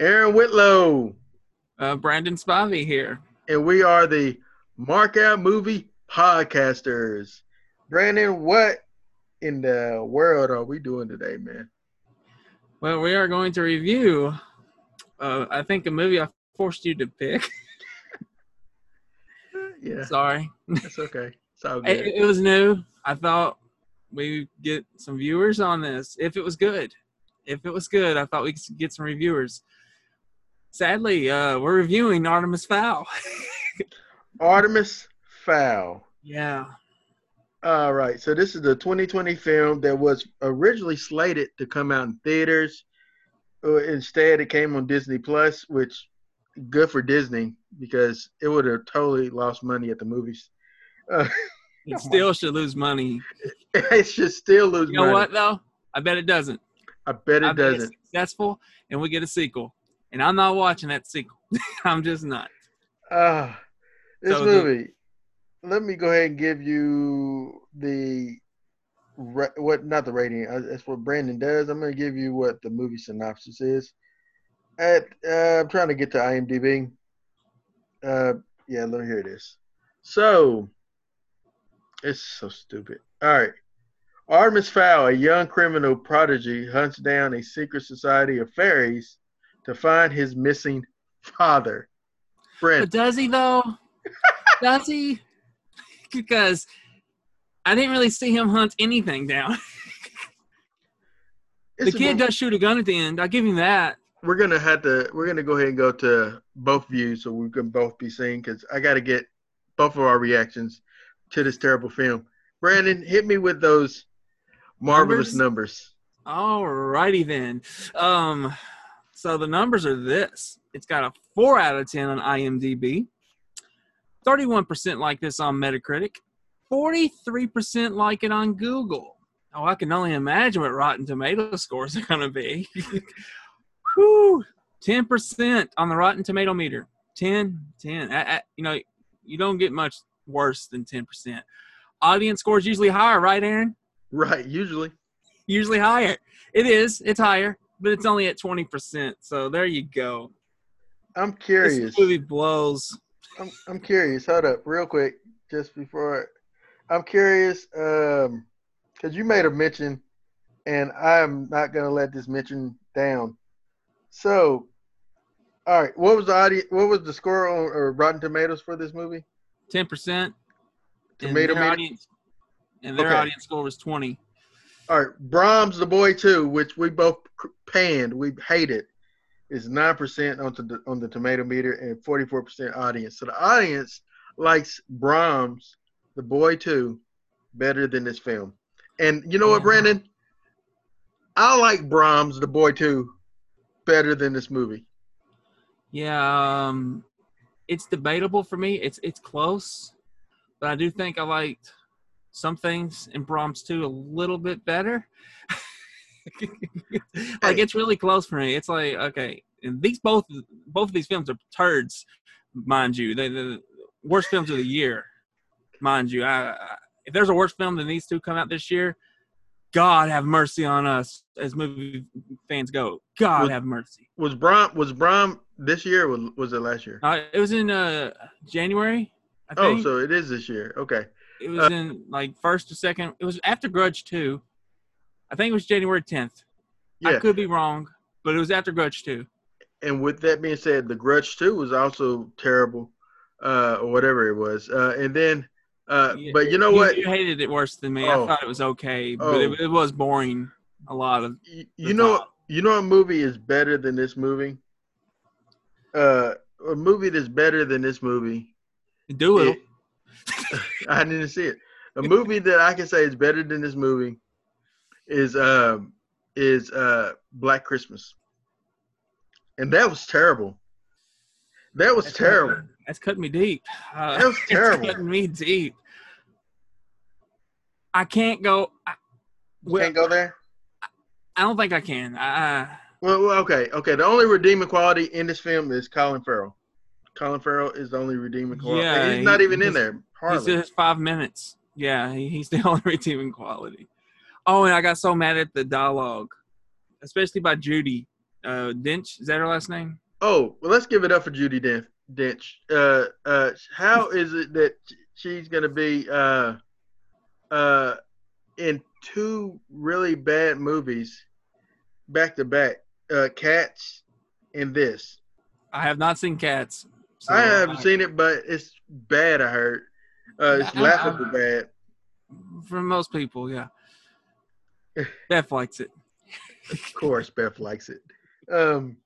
Aaron Whitlow, Uh, Brandon Spivey here. and we are the Mark Out Movie Podcasters. Brandon, what in the world are we doing today, man? Well, we are going to review, uh, I think, a movie I forced you to pick. Yeah, Sorry. that's okay. It's all It, good. it was new. I thought we'd get some viewers on this if it was good. If it was good, I thought we could get some reviewers. Sadly, uh, we're reviewing Artemis Fowl. Artemis Fowl. yeah. All right, so this is the 2020 film that was originally slated to come out in theaters. Uh, Instead, it came on Disney Plus, which good for Disney because it would have totally lost money at the movies. Uh, It still should lose money. it should still lose money. You know money. what, though? I bet it doesn't. I bet I it bet it's doesn't. successful, and we get a sequel. And I'm not watching that sequel. I'm just not. Ah, this So the- movie. let me go ahead and give you the what not the rating. uh, That's what Brandon does. I'm going to give you what the movie synopsis is. At uh, I'm trying to get to IMDb. Uh, yeah, look here it is. So it's so stupid. All right. Artemis Fowl, a young criminal prodigy, hunts down a secret society of fairies to find his missing father. Brent, But does he though? does he? Because I didn't really see him hunt anything down. the kid does shoot a gun at the end. I'll give him that. we're gonna have to we're gonna go ahead and go to both views so we can both be seen because I got to get both of our reactions to this terrible film. Brandon, hit me with those marvelous numbers. All righty then. Um, so the numbers are this. It's got a four out of ten on IMDb, thirty-one percent like this on Metacritic, forty-three percent like it on Google. Oh, I can only imagine what Rotten Tomato scores are going to be. Whew, ten percent on the Rotten Tomato meter. 10, 10. I- I- you know, you don't get much worse than ten percent. Audience scores usually higher, right, Aaron? Right, usually. usually higher. It is. It's higher, but it's only at twenty percent. So there you go. I'm curious. This movie blows. I'm, I'm curious. Hold up, real quick, just before. I'm curious, um, because you made a mention, and I'm not gonna let this mention down. So, all right, what was the audience? What was the score on Rotten Tomatoes for this movie? Ten percent. And Tomato their audience and their Okay. audience score was twenty. All right, Brahms the Boy Two, which we both panned, we hated, is nine percent on the on the tomato meter and forty four percent audience. So the audience likes Brahms the Boy Two better than this film. And you know what, Brandon? I like Brahms the Boy Two better than this movie. Yeah, um, it's debatable for me. It's it's close, but I do think I liked some things in Brahms too a little bit better. like it's really close for me. It's like okay, and these both both of these films are turds, mind you. They the worst films of the year, mind you. I, I, if there's a worse film than these two come out this year, God have mercy on us as movie fans go. God Was- have mercy. Was Brom was Brom this year or was, was it last year? Uh, it was in uh, January. I Oh, so it is this year. Okay. It was in like first or second. It was after Grudge two. I think it was January tenth. I could be wrong, but it was after Grudge two. and with that being said, The Grudge 2 was also terrible, uh, or whatever it was. Uh, and then, uh, Yeah, but you know what? You, hated it worse than me. Oh. I thought it was okay, but Oh. it, it was boring. A lot of You, you know, top. you know, a movie is better than this movie. Uh, a movie that's better than this movie. do it. It- I didn't see it. A movie that I can say is better than this movie is um is uh Black Christmas, and that was terrible. That was terrible. That's cutting me deep. Uh, That was it's terrible. cutting me deep. I can't go. I, well, Can't go there. I don't think I can. I, Well, well, okay, okay. The only redeeming quality in this film is Colin Farrell. Colin Farrell is the only redeeming quality. Yeah, he's not he- even in there. he Hardly. says five minutes. Yeah, he, he's the only redeeming quality. Oh, and I got so mad at the dialogue, especially by Judi. uh, Dench. Is that her last name? Oh, well, let's give it up for Judi Dench. Dench. Uh, uh, how is it that she's going to be uh, uh, in two really bad movies back to back? Uh, Cats and this. I have not seen Cats. So I haven't seen it, but it's bad. I heard. Uh, it's I- I- laughable bad. For most people, yeah. Beth likes it. Of course, Beth likes it. Um,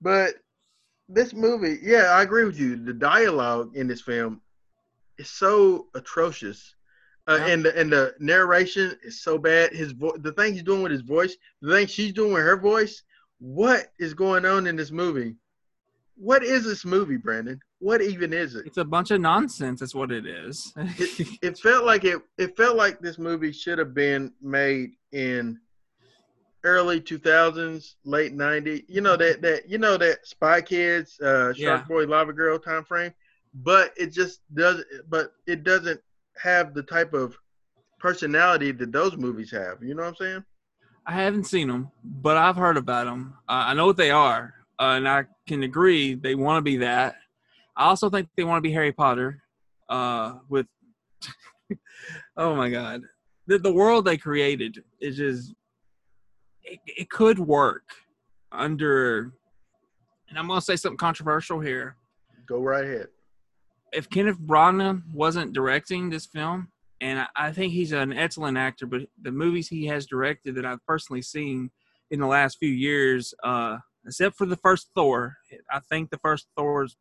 but this movie, yeah, I agree with you. The dialogue in this film is so atrocious, uh, Yeah. and the, and the narration is so bad. His vo- the thing he's doing with his voice, the thing she's doing with her voice. What is going on in this movie? What is this movie, Brandon? What even is it? It's a bunch of nonsense. That's what it is. It, it felt like it. It felt like this movie should have been made in early 2000s, late 90s. You know that that you know that Spy Kids, uh, Shark Yeah. Boy, Lava Girl time frame. But it just doesn't. But it doesn't have the type of personality that those movies have. You know what I'm saying? I haven't seen them, but I've heard about them. Uh, I know what they are, uh, and I can agree they want to be that. I also think they want to be Harry Potter. Uh, with oh my god, the the world they created is just it, it could work under. And I'm gonna say something controversial here. Go right ahead. if Kenneth Branagh wasn't directing this film, and I, I think he's an excellent actor, but the movies he has directed that I've personally seen in the last few years, uh, except for the first Thor, I think the first Thor is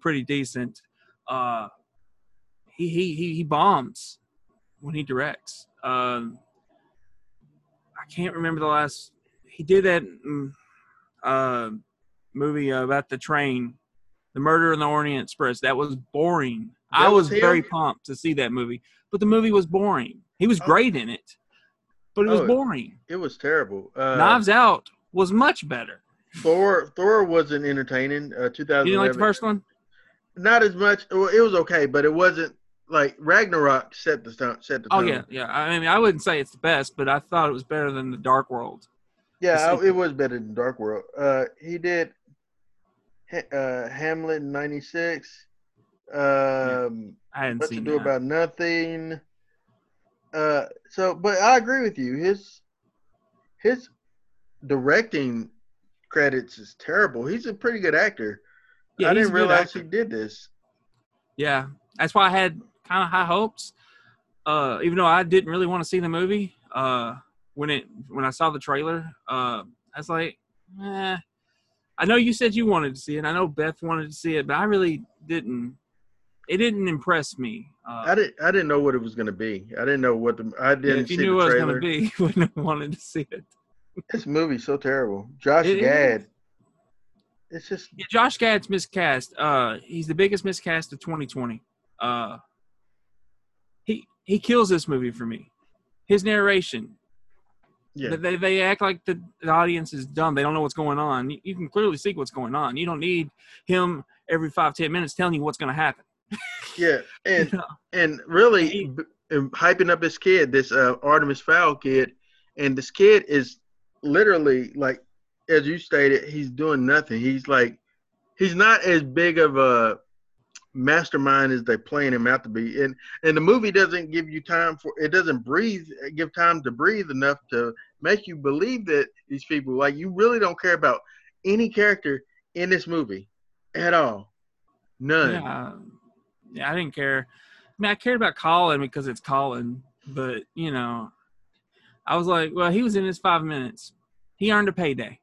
pretty decent. Uh, he, he he he bombs when he directs. Um, I can't remember the last. He did that mm, uh, movie about the train, The Murder in the Orient Express. That was boring. I That was was very pumped to see that movie, but the movie was boring. He was Oh. great in it, but it was Oh. boring. It was terrible. Uh, Knives Out was much better. Thor. Thor wasn't entertaining. Uh, 2011. You didn't like the first one? Not as much. Well, it was okay, but it wasn't like Ragnarok set the tone. Set the Oh yeah, yeah. I mean, I wouldn't say it's the best, but I thought it was better than the Dark World. Yeah, I, it was better than Dark World. Uh, he did uh, Hamlet in '96. Um, I hadn't what to do that. about nothing. Uh, so, but I agree with you. His his directing credits is terrible. He's a pretty good actor. Yeah, I didn't realize actor. he did this. Yeah, that's why I had kind of high hopes. Uh, even though I didn't really want to see the movie, uh, when it when I saw the trailer, uh, I was like, eh. I know you said you wanted to see it. I know Beth wanted to see it, but I really didn't. It didn't impress me. Uh, I didn't. I didn't know what it was going to be. I didn't know what the. I didn't if you see knew what it was going to be, you wouldn't have wanted to see it. This movie's so terrible. Josh It is. Gad. It's just Yeah, Josh Gad's miscast. Uh, he's the biggest miscast of 2020. Uh, he he kills this movie for me. His narration, yeah. They, they act like the, the audience is dumb. They don't know what's going on. You, you can clearly see what's going on. You don't need him every five ten minutes telling you what's going to happen. Yeah, You and know? and really He- b- hyping up this kid, this uh, Artemis Fowl kid, and this kid is literally like, as you stated, he's doing nothing. He's like, he's not as big of a mastermind as they playing him out to be, and and the movie doesn't give you time for it doesn't breathe, give time to breathe enough to make you believe that these people like you really don't care about any character in this movie at all, none. Yeah, yeah. I didn't care. I mean, I cared about Colin because it's Colin, but you know, I was like, well, he was in his five minutes. He earned a payday.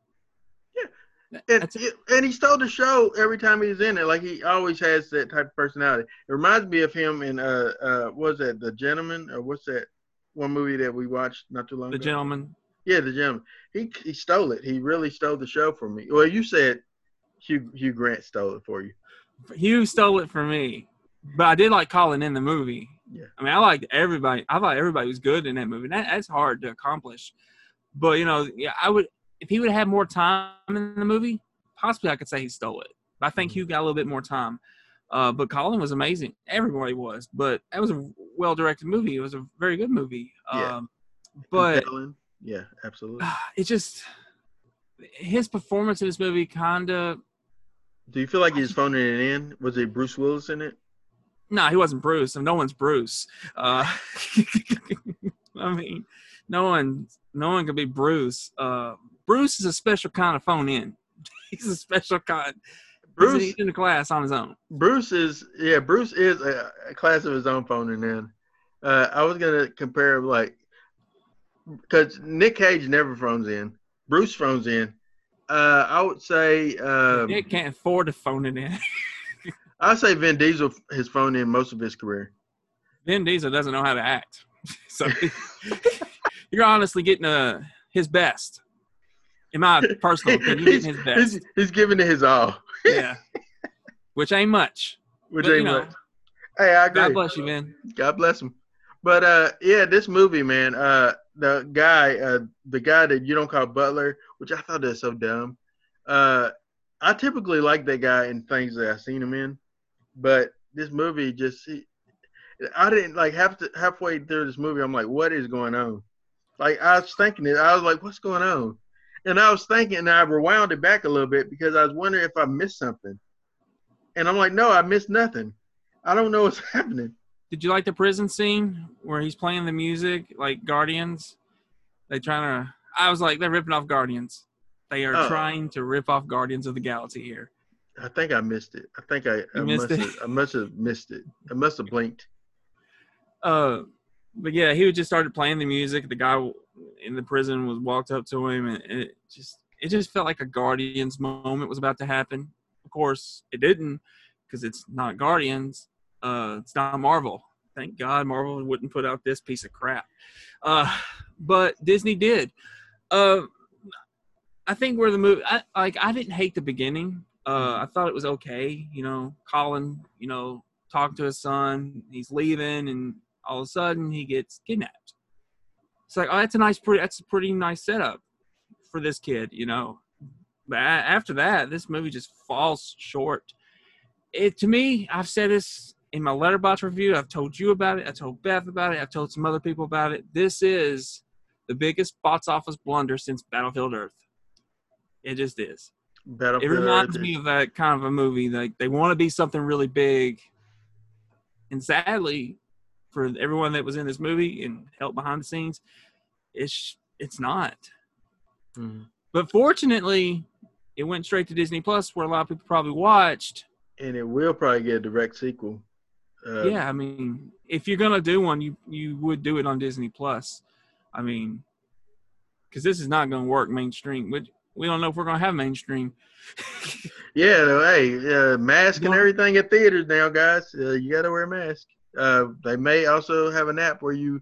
And, it. and he stole the show every time he's in it. Like he always has that type of personality. It reminds me of him in uh uh what was that The Gentleman or what's that one movie that we watched not too long The ago? The Gentleman. Yeah, The Gentleman. He he stole it. He really stole the show from me. Well, you said Hugh Hugh Grant stole it for you. Hugh stole it from me, but I did like Colin in the movie. Yeah. I mean, I liked everybody. I thought everybody was good in that movie. That, that's hard to accomplish. But you know, yeah, I would if he would have had more time in the movie, possibly I could say he stole it. But I think Mhm. Hugh got a little bit more time. Uh, but Colin was amazing. Everybody was. But that was a well directed movie. It was a very good movie. Yeah. Um, but yeah, absolutely. it just his performance in this movie kind of Do you feel like he's phoning it in? Was it Bruce Willis in it? No, he wasn't Bruce, and no one's Bruce. Uh, I mean, no one, no one can be Bruce. Uh, Bruce is a special kind of phone in. He's a special kind. Bruce He's in the class on his own. Bruce is yeah, Bruce is a, a class of his own phoning in. Uh, I was gonna compare like because Nick Cage never phones in. Bruce phones in. Uh, I would say um, Nick can't afford to phone it in. I say Vin Diesel has phoned in most of his career. Vin Diesel doesn't know how to act, so you're honestly getting uh, his best. In my personal opinion, he's, getting his best. he's, he's giving it his all, yeah, which ain't much. which But, you ain't know, much. Hey, I agree. God bless you, Vin. God bless him. But uh, yeah, this movie, man. Uh, the guy, uh, the guy that you don't call Butler, which I thought that's so dumb. Uh, I typically like that guy in things that I've seen him in, but this movie just, I didn't like half to, halfway through this movie. I'm like, what is going on? Like I was thinking it. I was like, what's going on? And I was thinking, and I rewound it back a little bit because I was wondering if I missed something. And I'm like, no, I missed nothing. I don't know what's happening. Did you like the prison scene where he's playing the music like Guardians? They trying to. I was like, they're ripping off Guardians. They are Oh. trying to rip off Guardians of the Galaxy here. I think I missed it. I think I, I must have, I must have missed it. I must have blinked. Uh, but yeah, he just started playing the music. The guy in the prison was walked up to him, and it just it just felt like a Guardians moment was about to happen. Of course, it didn't because it's not Guardians. Uh, it's not Marvel. Thank God Marvel wouldn't put out this piece of crap. Uh, but Disney did. Uh, I think where the movie, I, like, I didn't hate the beginning. Uh, I thought it was okay. You know, Colin, you know, talking to his son, he's leaving, and all of a sudden he gets kidnapped. It's like, oh, that's a nice, pretty, that's a pretty nice setup for this kid, you know. But after that, this movie just falls short. It to me, I've said this in my Letterboxd review. I've told you about it. I told Beth about it. I've told some other people about it. This is the biggest box office blunder since Battlefield Earth. It just is. It reminds me of that kind of a movie. Like they want to be something really big, and sadly, for everyone that was in this movie and helped behind the scenes, it's it's not. Mhm. But fortunately, it went straight to Disney Plus, where a lot of people probably watched. and it will probably get a direct sequel. Uh, yeah, I mean, if you're gonna do one, you you would do it on Disney Plus. I mean, because this is not gonna work mainstream. We we don't know if we're gonna have mainstream. Yeah. no, Hey, uh, mask and everything at theaters now, guys. Uh, you got to wear a mask. Uh, they may also have an app where you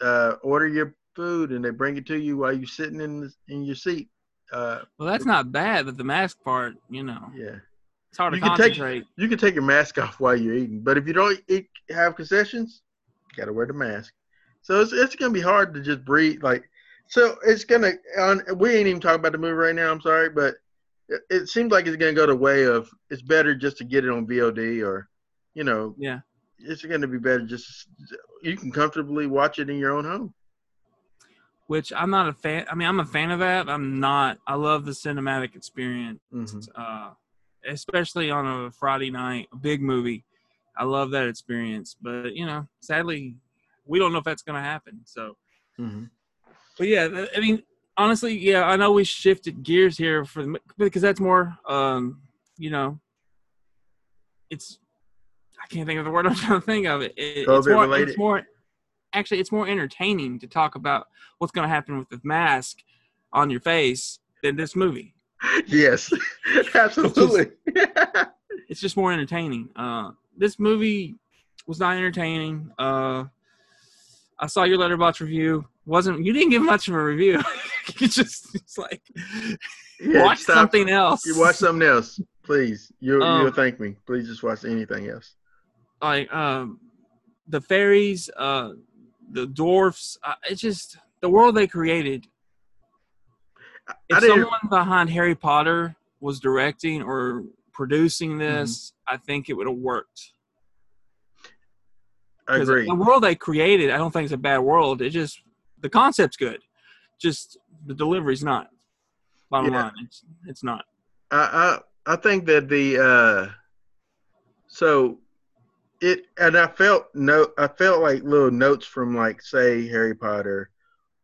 uh, order your food and they bring it to you while you're sitting in the, in your seat. Uh, Well, that's not bad, but the mask part, you know, yeah. it's hard to You can take- concentrate. You can take your mask off while you're eating, but if you don't eat, have concessions, you got to wear the mask. So it's it's gonna be hard to just breathe. Like, so it's gonna. On, we ain't even talking about the movie right now. I'm sorry, but it, it seems like it's gonna go the way of it's better just to get it on VOD or, you know, Yeah. it's gonna be better just you can comfortably watch it in your own home. Which I'm not a fan. I mean, I'm a fan of that. I'm not. I love the cinematic experience, Mhm. uh, especially on a Friday night, a big movie. I love that experience. But you know, sadly, we don't know if that's going to happen. So, Mhm. But yeah, I mean, honestly, yeah, I know we shifted gears here for the, because that's more, um, you know, it's. I can't think of the word I'm trying to think of. It, it it's more. It's more. Actually, it's more entertaining to talk about what's going to happen with the mask on your face than this movie. Yes, absolutely. It's just more entertaining. Uh, this movie was not entertaining. Uh, I saw your Letterboxd review. wasn't You didn't give much of a review. you just it's like Yeah, watch stop. something else. You watch something else, please. You Um, you'll thank me. Please just watch anything else. like um, the fairies, uh, the dwarfs. Uh, it's just the world they created. If someone behind Harry Potter was directing or producing this, I think it would have worked. I agree. The world they created, I don't think it's a bad world. It just the concept's good, just the delivery's not. Bottom Yeah. line, it's it's not. I I I think that the uh so it and I felt no I felt like little notes from like say Harry Potter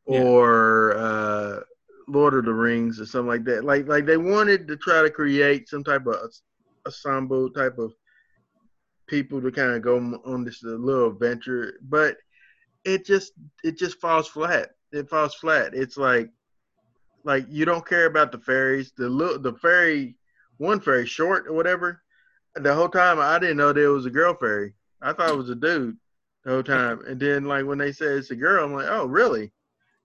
Yeah. or uh Lord of the Rings or something like that. Like like they wanted to try to create some type of a ensemble type of people to kind of go on this little adventure, but it just it just falls flat. It falls flat. It's like like you don't care about the fairies. The little the fairy one fairy short or whatever. The whole time I didn't know there was a girl fairy. I thought it was a dude the whole time. And then like when they said it's a girl, I'm like, oh really?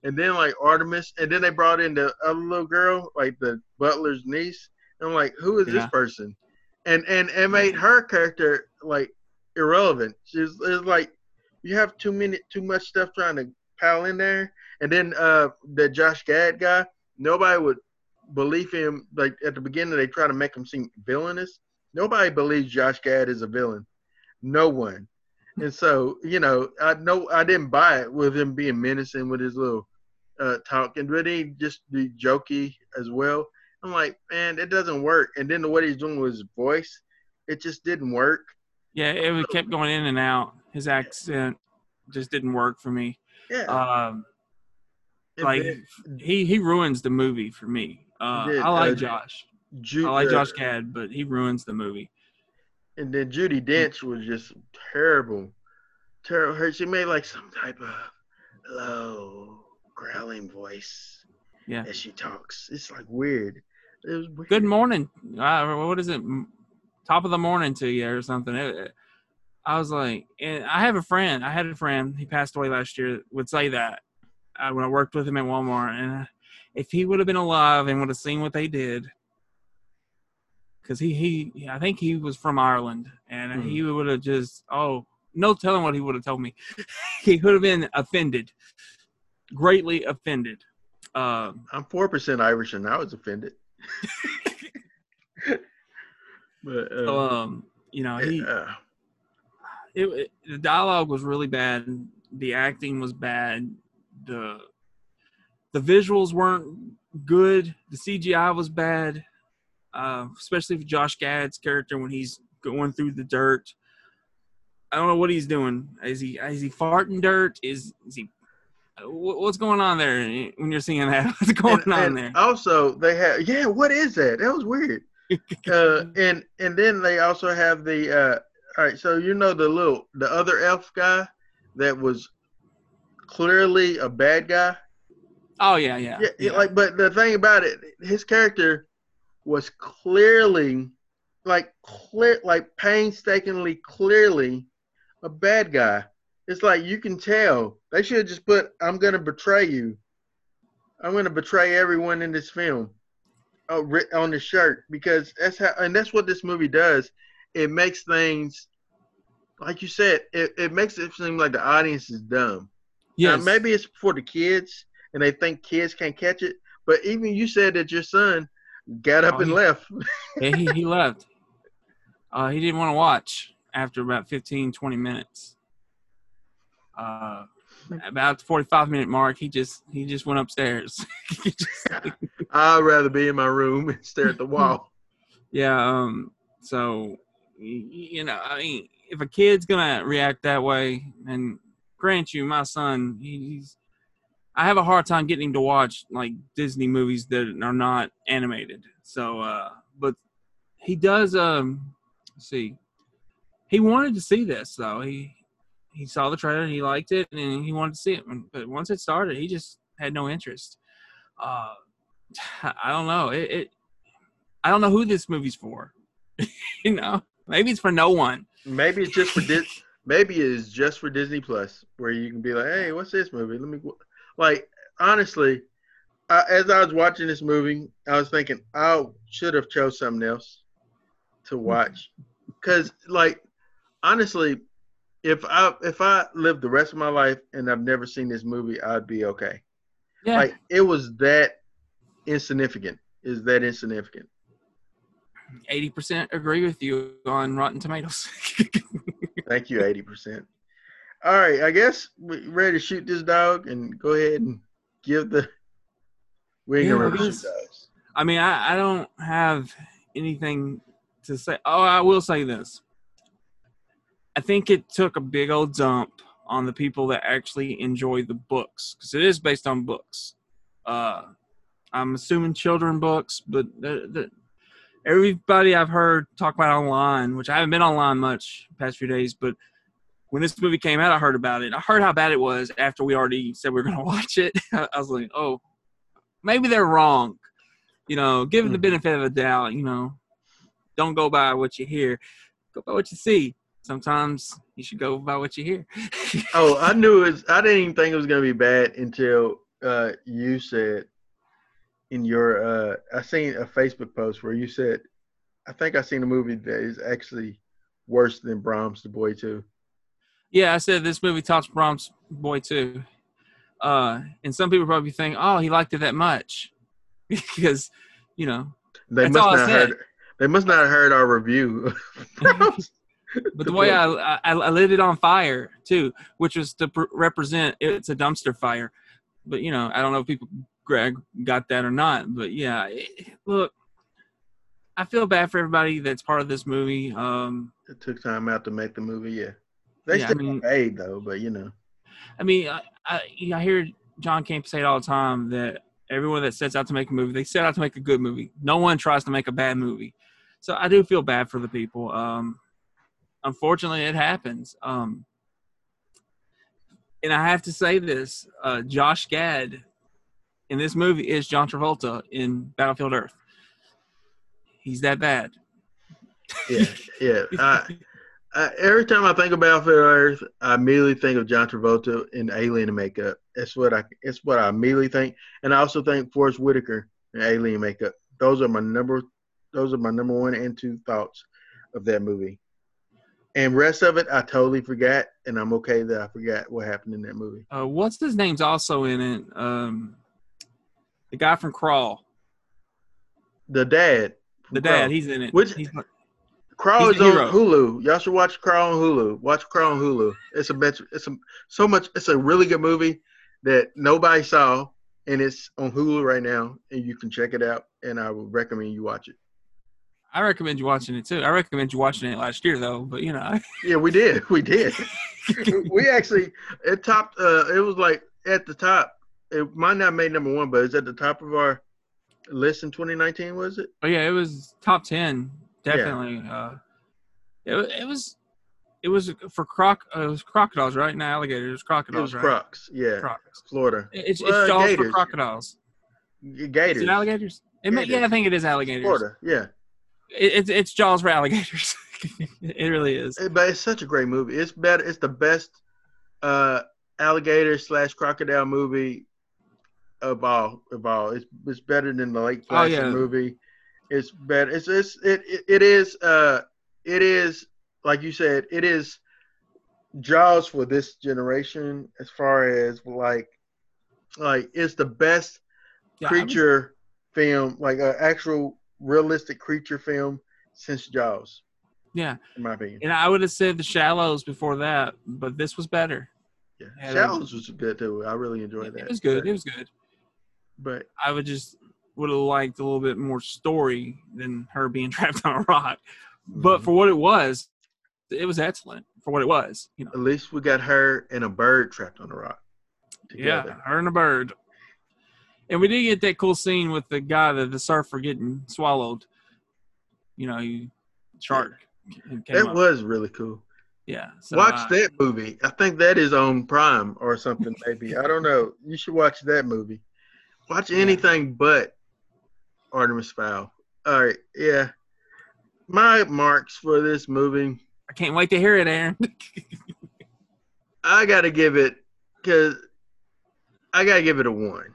And then like Artemis, and then they brought in the other little girl, like the butler's niece. And I'm like, who is Yeah. this person? And and it made her character like irrelevant. She's it's like you have too many too much stuff trying to pile in there. And then uh the Josh Gad guy, nobody would believe him. Like at the beginning, they try to make him seem villainous. Nobody believes Josh Gad is a villain. No one. And so, you know, I know I didn't buy it with him being menacing with his little uh, talking, but he just be jokey as well. I'm like, man, it doesn't work. And then the what he's doing with his voice, it just didn't work. Yeah, it was- kept going in and out. His accent just didn't work for me. Yeah, Um, like he he ruins the movie for me. Uh, did, I like uh, Josh. Ju- I like uh, Josh Gad, but he ruins the movie. And then Judi Dench was just terrible. Terrible. Her she made like some type of low growling voice Yeah. as she talks. It's like weird. It was weird. Good morning. Uh, what is it? Top of the morning to you or something. It- it- I was like, and I have a friend. I had a friend. He passed away last year. Would say that uh, when I worked with him at Walmart, and uh, if he would have been alive and would have seen what they did, because he he I think he was from Ireland, and he would have just oh no telling what he would have told me. he would have been offended, greatly offended. Um, I'm four percent Irish and I was offended. but uh, so, um, you know, he uh, it, it the dialogue was really bad. The acting was bad. The the visuals weren't good. The cgi was bad. Uh, especially for josh gad's character when he's going through the dirt. I don't know what he's doing. Is he is he farting dirt? Is is he what's going on there when you're seeing that what's going and- on and there Also, they have yeah. What is that? That was weird. uh, and and then they also have the uh, all right. So you know the little the other elf guy that was clearly a bad guy. oh yeah yeah, Yeah, yeah, like but the thing about it, his character was clearly like clear like painstakingly clearly a bad guy. It's like you can tell. They should have just put I'm gonna betray you. I'm gonna betray everyone in this film. Oh, on the shirt because that's how and that's what this movie does. It makes things like you said, it, it makes it seem like the audience is dumb. Yes. maybe it's for the kids and they think kids can't catch it. But even you said that your son got up Oh, and he- left. yeah, he, he left. Uh, he didn't want to watch after about 15, 20 minutes. Uh, about the 45 minute mark, he just he just went upstairs. Just- I'd rather be in my room and stare at the wall. yeah. Um. So, you know, I mean, if a kid's gonna react that way, and grant you, my son, he's. I have a hard time getting him to watch like Disney movies that are not animated. So, uh, but he does. Um, let's see, he wanted to see this though. He he saw the trailer, and he liked it, and he wanted to see it. But once it started, he just had no interest. Uh, I don't know. It, it I don't know who this movie's for. you know, maybe it's for no one. Maybe it's just for Dis- maybe it's just for Disney Plus, where you can be like, "Hey, what's this movie? Let me." w-" Like honestly, I, as I was watching this movie, I was thinking I should have chose something else to watch, because like honestly, if I if I lived the rest of my life and I've never seen this movie, I'd be okay. Yeah, Like it was that insignificant. Is that insignificant? eighty percent agree with you on Rotten Tomatoes. Thank you, eighty percent. All right, I guess we ready to shoot this dog and go ahead and give the. We ain't Yeah, gonna shoot dogs. I mean, I, I don't have anything to say. Oh, I will say this. I think it took a big old dump on the people that actually enjoy the books because it is based on books. Uh, I'm assuming children books, but the, the, everybody I've heard talk about online, which I haven't been online much past few days, but when this movie came out, I heard about it. I heard how bad it was after we already said we were going to watch it. I was like, oh, maybe they're wrong. You know, give it the Mhm. benefit of the doubt. You know, don't go by what you hear, go by what you see. Sometimes you should go by what you hear. Oh, I knew it. Was, I didn't even think it was gonna be bad until uh, you said in your. Uh, I seen a Facebook post where you said, "I think I seen a movie that is actually worse than Brahms the Boy too." Yeah, I said this movie tops Brahms' Boy too. Uh, and some people probably think, oh, he liked it that much because, you know. They must not heard. They must not have heard our review. But the way I, I I lit it on fire too, which was to pr- represent it's a dumpster fire. But you know, I don't know if people Greg got that or not. But yeah, it- look, I feel bad for everybody that's part of this movie. Um, it took time out to make the movie. Yeah, they Yeah, I still mean- paid though, but you know. I mean, I, I, I hear John Campea say it all the time that everyone that sets out to make a movie, they set out to make a good movie. No one tries to make a bad movie. So I do feel bad for the people. Um, unfortunately, it happens. Um, and I have to say this: uh, Josh Gad in this movie is John Travolta in Battlefield Earth. He's that bad. Yeah, yeah. I, I, every time I think about Battlefield Earth, I immediately think of John Travolta in Alien makeup. That's what I. It's what I immediately think, and I also think Forest Whitaker in Alien makeup. Those are my number. Those are my number one and two thoughts of that movie. And rest of it, I totally forgot, and I'm okay that I forgot what happened in that movie. Uh, what's his name's also in it? Um, the guy from Crawl. The dad. The Crawl. dad, he's in it. Which- He's- Crawl He's is on. Hulu. Y'all should watch Crawl on Hulu. Watch Crawl on Hulu. It's a bet. It's a so much. It's a really good movie that nobody saw, and it's on Hulu right now, and you can check it out. And I would recommend you watch it. I recommend you watching it too. I recommend you watching it last year though, but you know, Yeah, we did. We did. we actually it topped. Uh, it was like at the top. It might not have made number one, but it's at the top of our list in 2019. Was it? Oh yeah, it was top ten, definitely. Uh, it, it was, it was for croc. Uh, it was crocodiles, right? Not alligators. It was Crocodiles, It right? Crocs. Yeah, Crocs. Florida. It's, it's Uh, jaws for gators. crocodiles. Is Gators. it alligators? It may, yeah, I think it is alligators. Florida. Yeah. It, it's it's jaws for alligators. it really is. But it's such a great movie. It's better. It's the best uh, alligator slash crocodile movie of all. Of all, it's it's better than the Lake Oh, yeah. movie. It's better. It's, it's it, it it is uh it is like you said. It is Jaws for this generation as far as like like it's the best Yeah, I creature film, like an actual realistic creature film since Jaws, yeah, in my opinion. and I would have said the Shallows before that, but this was better. Yeah, Yeah, that- Shallows was good too. I really enjoyed that. It was good. It was good. But I would just would have liked a little bit more story than her being trapped on a rock. Mm-hmm. But for what it was, it was excellent for what it was. You know, at least we got her and a bird trapped on a rock. yeah, her and a bird. And we did get that cool scene with the guy that the surfer getting swallowed. You know, he, shark. came that up. was really cool. yeah. So, watch uh, that movie. I think that is on Prime or something. Maybe I don't know. You should watch that movie. Watch Yeah. anything but Artemis Fowl. All right, yeah. My marks for this movie. I can't wait to hear it, Aaron. I gotta give it because I gotta give it a one.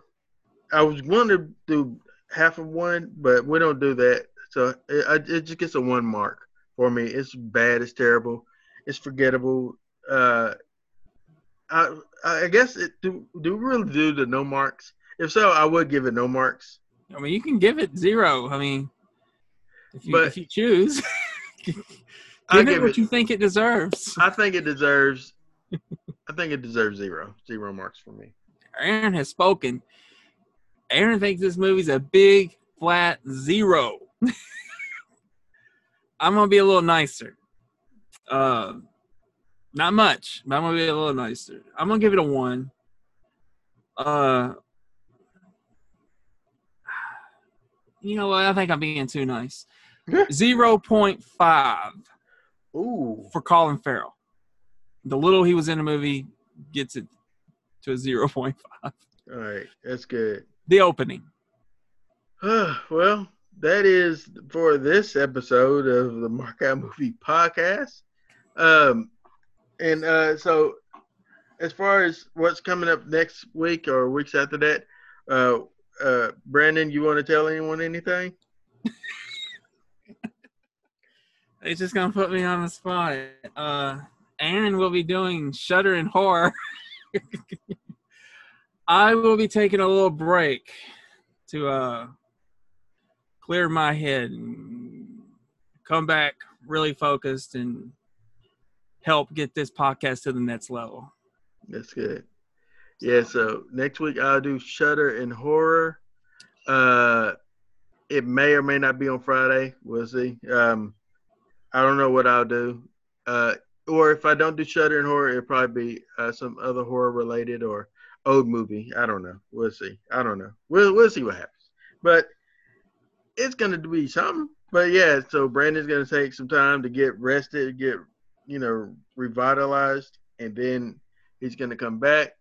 I was going to do half of one, but we don't do that, so it, it just gets a one mark for me. It's bad. It's terrible. It's forgettable. Uh, I I guess it do do we really do the no marks? If so, I would give it no marks. I mean, you can give it zero. I mean, if you, But- if you choose, I give it give what it. you think it deserves. I think it deserves. I think it deserves zero. Zero marks for me. Aaron has spoken. Aaron thinks this movie's a big flat zero. I'm gonna be a little nicer. Uh, not much, but I'm gonna be a little nicer. I'm gonna give it a one. Uh, you know what? I think I'm being too nice. Zero point five Ooh. for Colin Farrell. The little he was in the movie gets it to a zero point five. All right. That's good. The opening. well, that is for this episode of the Markout Movie Podcast. Um, and uh, so, as far as what's coming up next week or weeks after that, uh, uh, Brandon, you want to tell anyone anything? It's just gonna put me on the spot. Uh, Aaron will be doing Shutter and Horror. I will be taking a little break to uh, clear my head and come back really focused and help get this podcast to the next level. That's good. Yeah, so next week I'll do Shutter and Horror. Uh, it may or may not be on Friday. We'll see. Um, I don't know what I'll do. Uh, or if I don't do Shutter and Horror, it'll probably be uh, some other horror related or old movie. I don't know. We'll see. I don't know. We'll we'll see what happens. But it's gonna be something. But yeah, so Brandon's gonna take some time to get rested, get you know revitalized, and then he's gonna come back,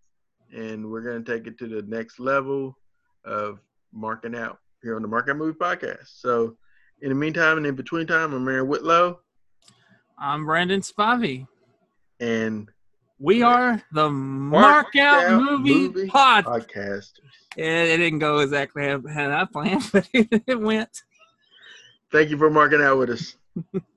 and we're gonna take it to the next level of marking out here on the Mark Out Movie Podcast. So in the meantime and in between time, I'm Aaron Whitlow, I'm Brandon Spivey. and We are the Mark Out Out Movie, Movie Pod. podcast. It, it didn't go exactly how, how I planned, but it went. Thank you for marking out with us.